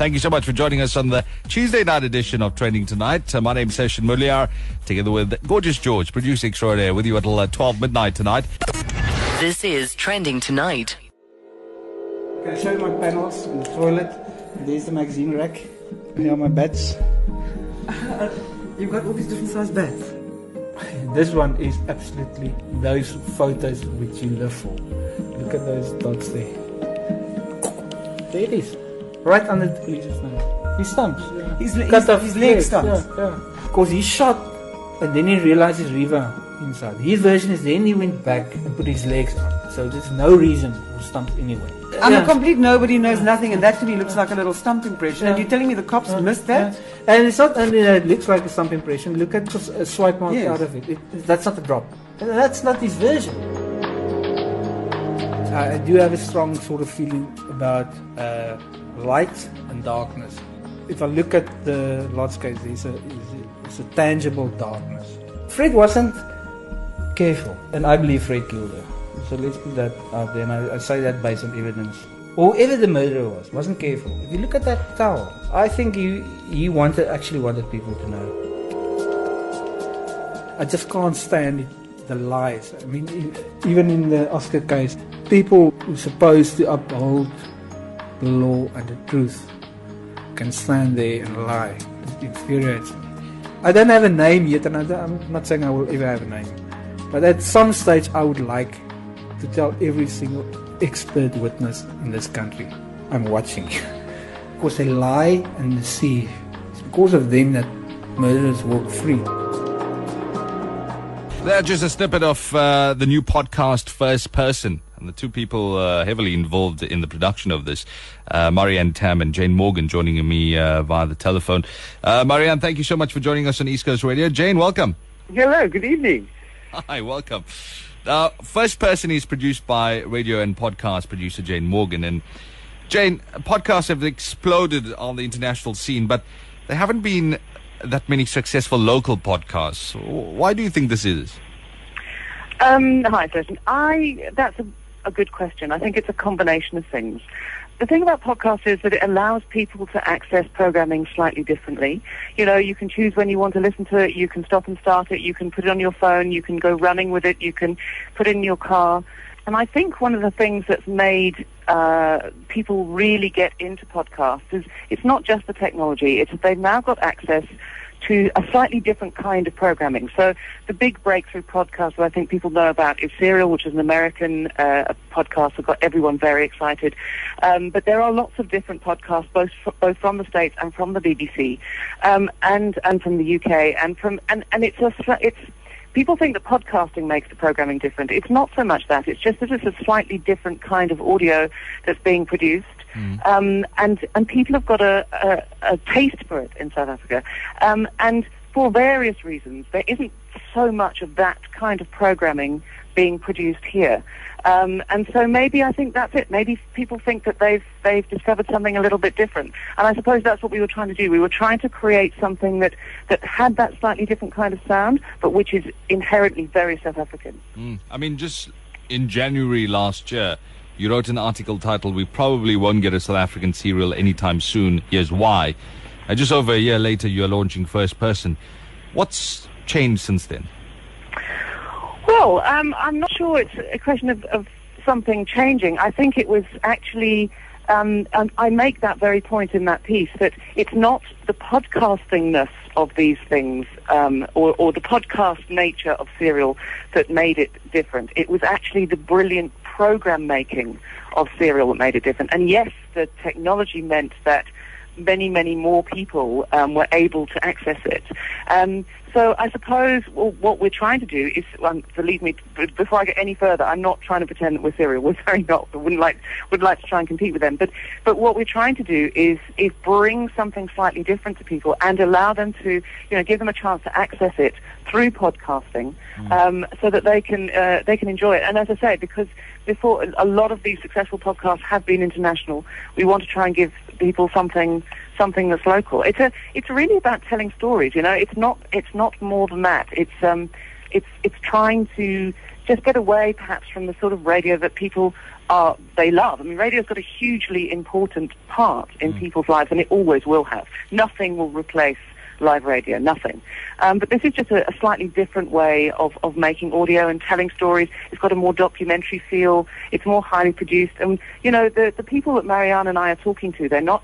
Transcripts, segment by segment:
Thank you so much for joining us on the Tuesday night edition of Trending Tonight. Uh, my name's Sirshin Moodliar, together with Gorgeous George, producer extraordinaire, with you until uh, 12 midnight tonight. This is Trending Tonight. Can I show you my panels in the toilet? There's the magazine rack. Here are my beds. You've got all these different sized beds. This one is absolutely those photos which you live for. Look at those dots there. There it is. Right under the police's nose. His stumps. His, Cut his, off his leg legs, stumps. Yeah, yeah. Because he shot and then he realizes Reeva inside. His version is then he went back and put his legs on. So there's no reason for stumps anyway. I'm Yeah. a complete nobody, knows nothing, and that to me looks like a little stump impression. And you're telling me the cops missed that? Yeah. And it's not only that it looks like a stump impression. Look at the swipe mark Yes. out of it. it. That's not a drop. That's not his version. I I do have a strong sort of feeling about uh, light and darkness. If I look at the landscape, there's a, there's a, tangible darkness. Fred wasn't careful, and I believe Fred killed her. So let's put that out there, and I, I say that based on evidence. Whoever the murderer was, wasn't careful. If you look at that towel, I think he he wanted actually wanted people to know. I just can't stand it, the lies. I mean, even in the Oscar case, people who supposed to uphold the law and the truth can stand there and lie. It infuriates me. I don't have a name yet, and I I'm not saying I will ever have a name. But at some stage, I would like to tell every single expert witness in this country, I'm watching. because they lie and deceive. It's because of them that murderers walk free. That's just a snippet of uh, the new podcast, First Person. And the two people uh, heavily involved in the production of this, uh, Marianne Thamm and Jayne Morgan, joining me uh, via the telephone. Uh, Marianne, thank you so much for joining us on East Coast Radio. Jayne, welcome. Hello, good evening. Hi, welcome. Uh, First Person is produced by radio and podcast producer Jayne Morgan. And Jayne, podcasts have exploded on the international scene, but there haven't been that many successful local podcasts. Why do you think this is? Um, hi, Susan. I that's a, a good question. I think it's a combination of things. The thing about podcasts is that it allows people to access programming slightly differently. You know, you can choose when you want to listen to it. You can stop and start it. You can put it on your phone. You can go running with it. You can put it in your car. And I think one of the things that's made uh, people really get into podcasts is it's not just the technology. It's that they've now got access to a slightly different kind of programming. So the big breakthrough podcast that I think people know about is Serial, which is an American uh, podcast that got everyone very excited. Um, but there are lots of different podcasts, both fr- both from the states and from the BBC, um, and and from the UK, and from and and it's a it's people think that podcasting makes the programming different. It's not so much that. It's just that it's a slightly different kind of audio that's being produced. Um, and, and people have got a, a, a taste for it in South Africa. Um, and for various reasons, there isn't so much of that kind of programming being produced here. Um, and so maybe I think that's it. Maybe people think that they've they've discovered something a little bit different. And I suppose that's what we were trying to do. We were trying to create something that, that had that slightly different kind of sound, but which is inherently very South African. Mm. I mean, just in January last year, you wrote an article titled "We probably won't get a South African serial anytime soon." Here's why. And just over a year later, you're launching First Person. What's changed since then? Well, um, I'm not sure it's a question of, of something changing. I think it was actually, um, and I make that very point in that piece, that it's not the podcastingness of these things um, or, or the podcast nature of serial that made it different. It was actually the brilliant program making of serial that made it different. And yes, the technology meant that many, many more people um, were able to access it. Um, so I suppose well, what we're trying to do is, um, lead me before I get any further, I'm not trying to pretend that we're serial. We're very not. We wouldn't like would like to try and compete with them. But but what we're trying to do is is bring something slightly different to people and allow them to you know give them a chance to access it through podcasting, um, so that they can uh, they can enjoy it. And as I say, because before a lot of these successful podcasts have been international, we want to try and give people something something that's local. It's a it's really about telling stories. You know, it's not it's not more than that. It's um It's it's trying to just get away perhaps from the sort of radio that people are they love. I mean, radio's got a hugely important part in people's lives, and it always will have. Nothing will replace live radio, nothing. Um, but this is just a, a slightly different way of, of making audio and telling stories. It's got a more documentary feel. It's more highly produced. And, you know, the, the people that Marianne and I are talking to, they're not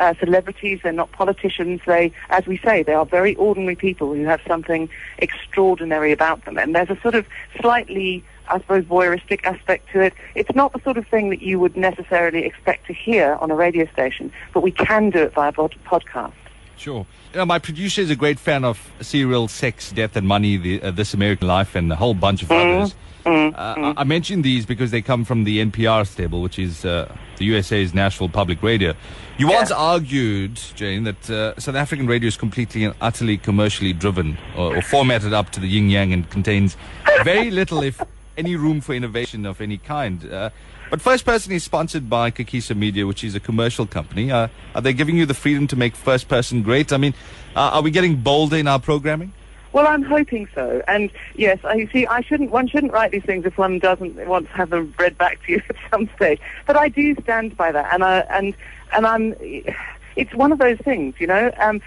uh, celebrities, they're not politicians. They, as we say, they are very ordinary people who have something extraordinary about them. And there's a sort of slightly, I suppose, voyeuristic aspect to it. It's not the sort of thing that you would necessarily expect to hear on a radio station, but we can do it via pod- podcast. Sure. You know, my producer is a great fan of Serial, Sex, Death, and Money, the, uh, This American Life, and a whole bunch of others. Uh, I- I mentioned these because they come from the NPR stable, which is uh, the USA's national public radio. You once argued, Jayne, that uh, South African radio is completely and utterly commercially driven or, or formatted up to the yin yang and contains very little, if any, room for innovation of any kind. But First Person is sponsored by Kagiso Media, which is a commercial company. Uh, are they giving you the freedom to make First Person great? I mean, uh, are we getting bolder in our programming? Well, I'm hoping so. And yes, I see. I shouldn't. One shouldn't write these things if one doesn't want to have them read back to you at some stage. But I do stand by that, and I and and I'm. It's one of those things, you know. Um,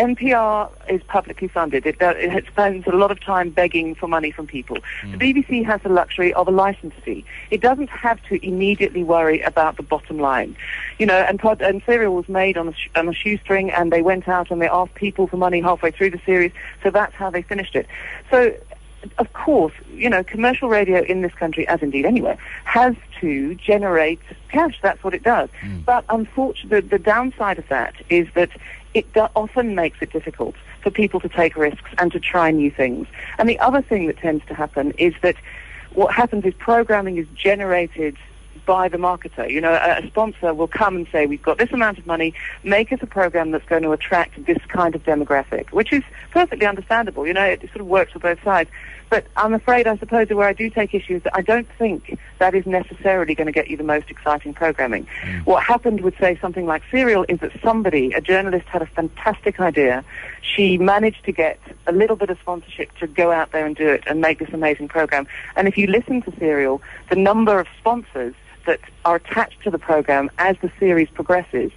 NPR is publicly funded. It, uh, it spends a lot of time begging for money from people. The BBC has the luxury of a license fee. It doesn't have to immediately worry about the bottom line. You know, and, pod, and Serial was made on a, sh- on a shoestring, and they went out and they asked people for money halfway through the series, so that's how they finished it. So of course, you know, commercial radio in this country, as indeed anywhere, has to generate cash. That's what it does. But unfortunately, the, the downside of that is that it often makes it difficult for people to take risks and to try new things. And the other thing that tends to happen is that what happens is programming is generated by the marketer. You know, a, a sponsor will come and say, we've got this amount of money, make us a program that's going to attract this kind of demographic, which is perfectly understandable. You know, it sort of works for both sides. But I'm afraid, I suppose, where I do take issue is that I don't think that is necessarily going to get you the most exciting programming. Mm. What happened with, say, something like Serial is that somebody, a journalist, had a fantastic idea. She managed to get a little bit of sponsorship to go out there and do it and make this amazing program. And if you listen to Serial, the number of sponsors that are attached to the program as the series progresses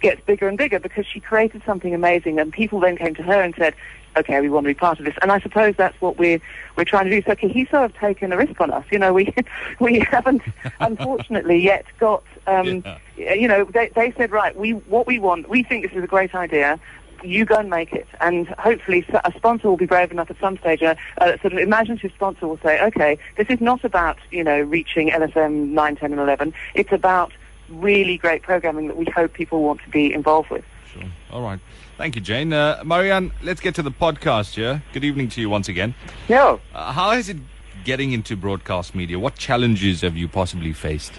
gets bigger and bigger because she created something amazing and people then came to her and said, okay, we want to be part of this. And I suppose that's what we're, we're trying to do. So Kagiso have taken a risk on us. You know, we, we haven't, unfortunately, yet got, um, you know, they, they said, right, we, what we want, we think this is a great idea. You go and make it, and hopefully a sponsor will be brave enough at some stage. A, a sort of imaginative sponsor will say, "Okay, this is not about you know reaching LSM 9, 10, and 11. It's about really great programming that we hope people want to be involved with." Sure. All right. Thank you, Jayne. Uh, Marianne, let's get to the podcast here. Good evening to you once again. No. Uh, how is it getting into broadcast media? What challenges have you possibly faced?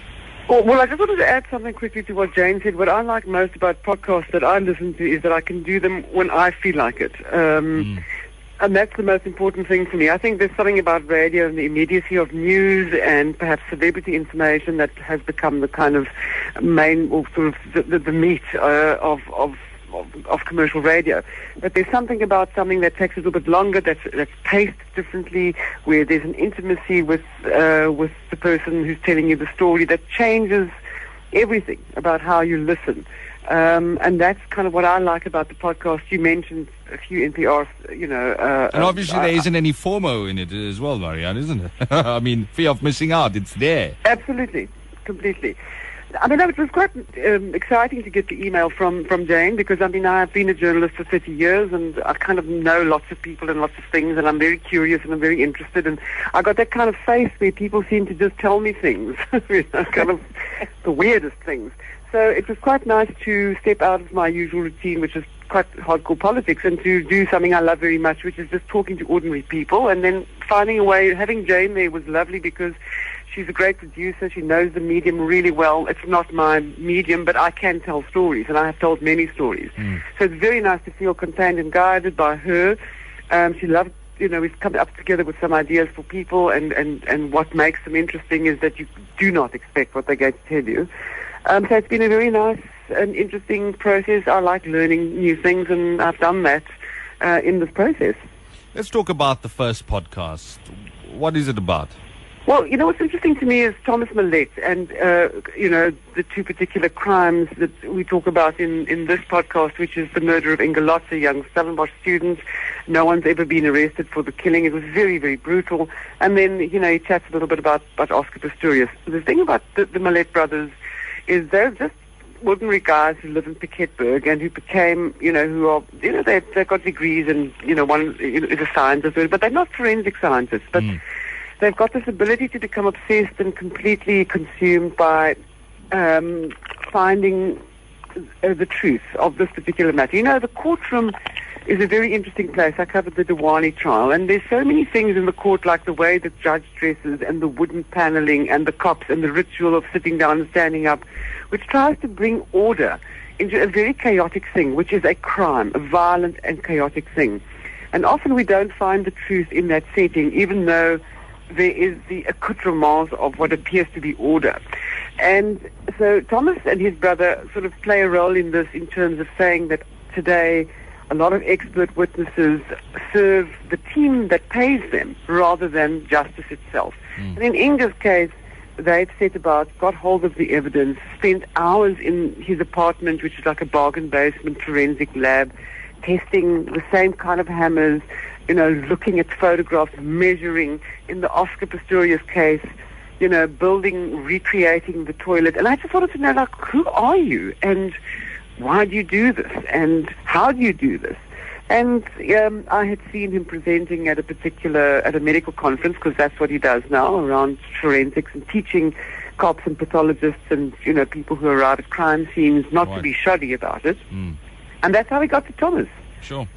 Well, well, I just wanted to add something quickly to what Jayne said. What I like most about podcasts that I listen to is that I can do them when I feel like it. Um, And that's the most important thing for me. I think there's something about radio and the immediacy of news and perhaps celebrity information that has become the kind of main or sort of the, the, the meat uh, of, of of, of commercial radio. But there's something about something that takes a little bit longer, that's, that's paced differently, where there's an intimacy with, uh, with the person who's telling you the story that changes everything about how you listen. Um, and that's kind of what I like about the podcast. You mentioned a few NPR, you know. Uh, And um, obviously, I- there isn't any FOMO in it as well, Marianne, isn't it? I mean, fear of missing out, it's there. Absolutely, completely. I mean, it was quite um, exciting to get the email from, from Jayne because, I mean, I've been a journalist for 30 years and I kind of know lots of people and lots of things and I'm very curious and I'm very interested and I got that kind of face where people seem to just tell me things, you know, kind of the weirdest things. So it was quite nice to step out of my usual routine, which is quite hardcore politics, and to do something I love very much, which is just talking to ordinary people. And then finding a way, having Jayne there was lovely because she's a great producer. She knows the medium really well. It's not my medium, but I can tell stories, and I have told many stories. So it's very nice to feel contained and guided by her. Um, she loves, you know, we've come up together with some ideas for people, and, and, and what makes them interesting is that you do not expect what they're going to tell you. Um, so it's been a very nice and interesting process. I like learning new things, and I've done that uh, in this process. Let's talk about the first podcast. What is it about? Well, you know what's interesting to me is Thomas Mollett and, uh, you know, the two particular crimes that we talk about in, in this podcast, which is the murder of Inge Lotz, a young Stellenbosch student. No one's ever been arrested for the killing. It was very, very brutal. And then, you know, he chats a little bit about, about Oscar Pistorius. The thing about the, the Mollett brothers is they're just ordinary guys who live in Piketberg and who became, you know, who are, you know, they, they've got degrees and, you know, one is a scientist, but they're not forensic scientists. But Mm. They've got this ability to become obsessed and completely consumed by um, finding uh, the truth of this particular matter. You know, the courtroom is a very interesting place. I covered the Dewani trial, and there's so many things in the court, like the way the judge dresses, and the wooden paneling, and the cops, and the ritual of sitting down and standing up, which tries to bring order into a very chaotic thing, which is a crime, a violent and chaotic thing. And often we don't find the truth in that setting, even though there is the accoutrements of what appears to be order. And so Thomas and his brother sort of play a role in this in terms of saying that today a lot of expert witnesses serve the team that pays them rather than justice itself. Hmm. And in Inge's case, they'd set about, got hold of the evidence, spent hours in his apartment, which is like a bargain basement forensic lab, testing the same kind of hammers, you know, looking at photographs, measuring. In the Oscar Pistorius case, you know, building, recreating the toilet. And I just wanted to know, like, who are you? And why do you do this? And how do you do this? And um, I had seen him presenting at a particular, at a medical conference, because that's what he does now, around forensics and teaching cops and pathologists and, you know, people who arrive at crime scenes not to be shoddy about it. Mm. And that's how we got to Thomas. Sure.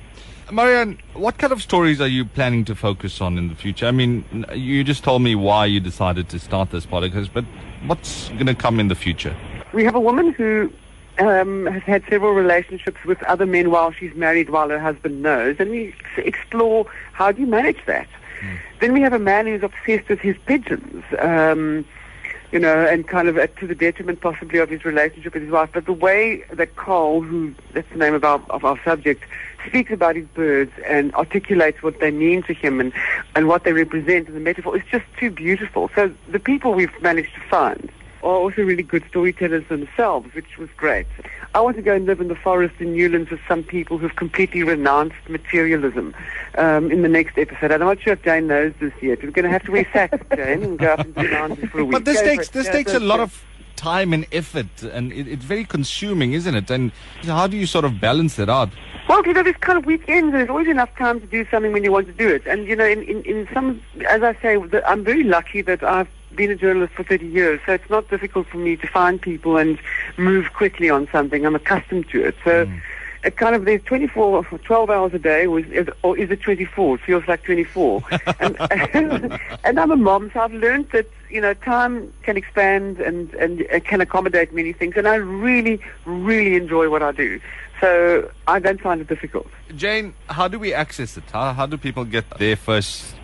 Marianne, what kind of stories are you planning to focus on in the future? I mean, you just told me why you decided to start this podcast, but what's going to come in the future? We have a woman who um, has had several relationships with other men while she's married, while her husband knows, and we explore how do you manage that. Then we have a man who's obsessed with his pigeons, um, you know, and kind of uh, to the detriment possibly of his relationship with his wife. But the way that Cole, who that's the name of our of our subject, speaks about his birds and articulates what they mean to him and and what they represent in the metaphor is just too beautiful. So the people we've managed to find are also really good storytellers themselves, which was great. I want to go and live in the forest in Newlands with some people who've completely renounced materialism um, in the next episode. I'm not sure if Jayne knows this yet. We're going to have to wear sacks, Jayne, and go up the mountains for a week. But this Go takes this takes a lot of time and effort, and it, it's very consuming, isn't it? And how do you sort of balance it out? Well, you know, there's kind of weekends. and There's always enough time to do something when you want to do it. And you know, in in, in some, as I say, I'm very lucky that I've been a journalist for 30 years, so it's not difficult for me to find people and move quickly on something. I'm accustomed to it. So. Hmm. It kind of there's 24, 12 hours a day, or is, or is it 24? It feels like 24. and, and I'm a mom, so I've learned that you know time can expand and and it can accommodate many things. And I really, really enjoy what I do. So I don't find it difficult. Jayne, how do we access it? How, how do people get their first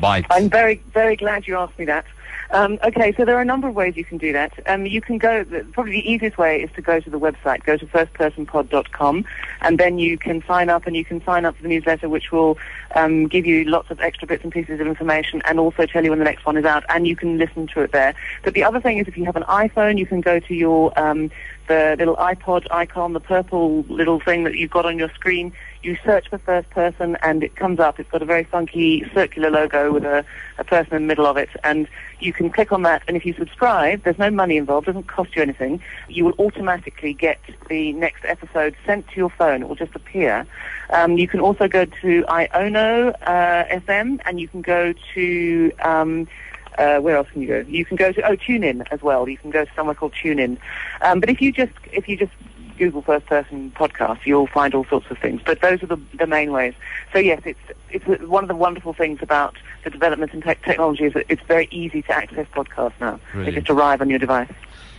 bite? I'm very, very glad you asked me that. Um, okay, so there are a number of ways you can do that. Um, you can go, probably the easiest way is to go to the website, go to firstpersonpod.com, and then you can sign up, and you can sign up for the newsletter, which will um, give you lots of extra bits and pieces of information, and also tell you when the next one is out, and you can listen to it there. But the other thing is, if you have an iPhone, you can go to your um, the little iPod icon, the purple little thing that you've got on your screen. You search for first person and it comes up. It's got a very funky circular logo with a, a person in the middle of it. And you can click on that. And if you subscribe, there's no money involved. It doesn't cost you anything. You will automatically get the next episode sent to your phone. It will just appear. Um, you can also go to Iono uh, FM and you can go to... Um, uh, where else can you go? You can go to oh TuneIn as well. You can go to somewhere called TuneIn. Um, but if you just if you just Google first person podcast, you'll find all sorts of things. But those are the the main ways. So yes, it's it's one of the wonderful things about the development in tech technology is that it's very easy to access podcasts now. Brilliant. They just arrive on your device.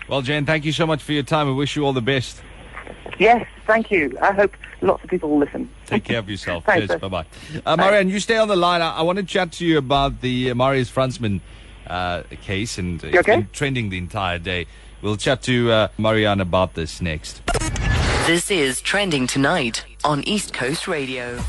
Well, Jayne, thank you so much for your time. I wish you all the best. Yes, thank you. I hope lots of people will listen. Take care of yourself. Thanks, Cheers. Bye bye. Uh, Marianne, you stay on the line. I, I want to chat to you about the uh, Marius Fransman uh, case, and it's okay? been trending the entire day. We'll chat to uh, Marianne about this next. This is Trending Tonight on East Coast Radio.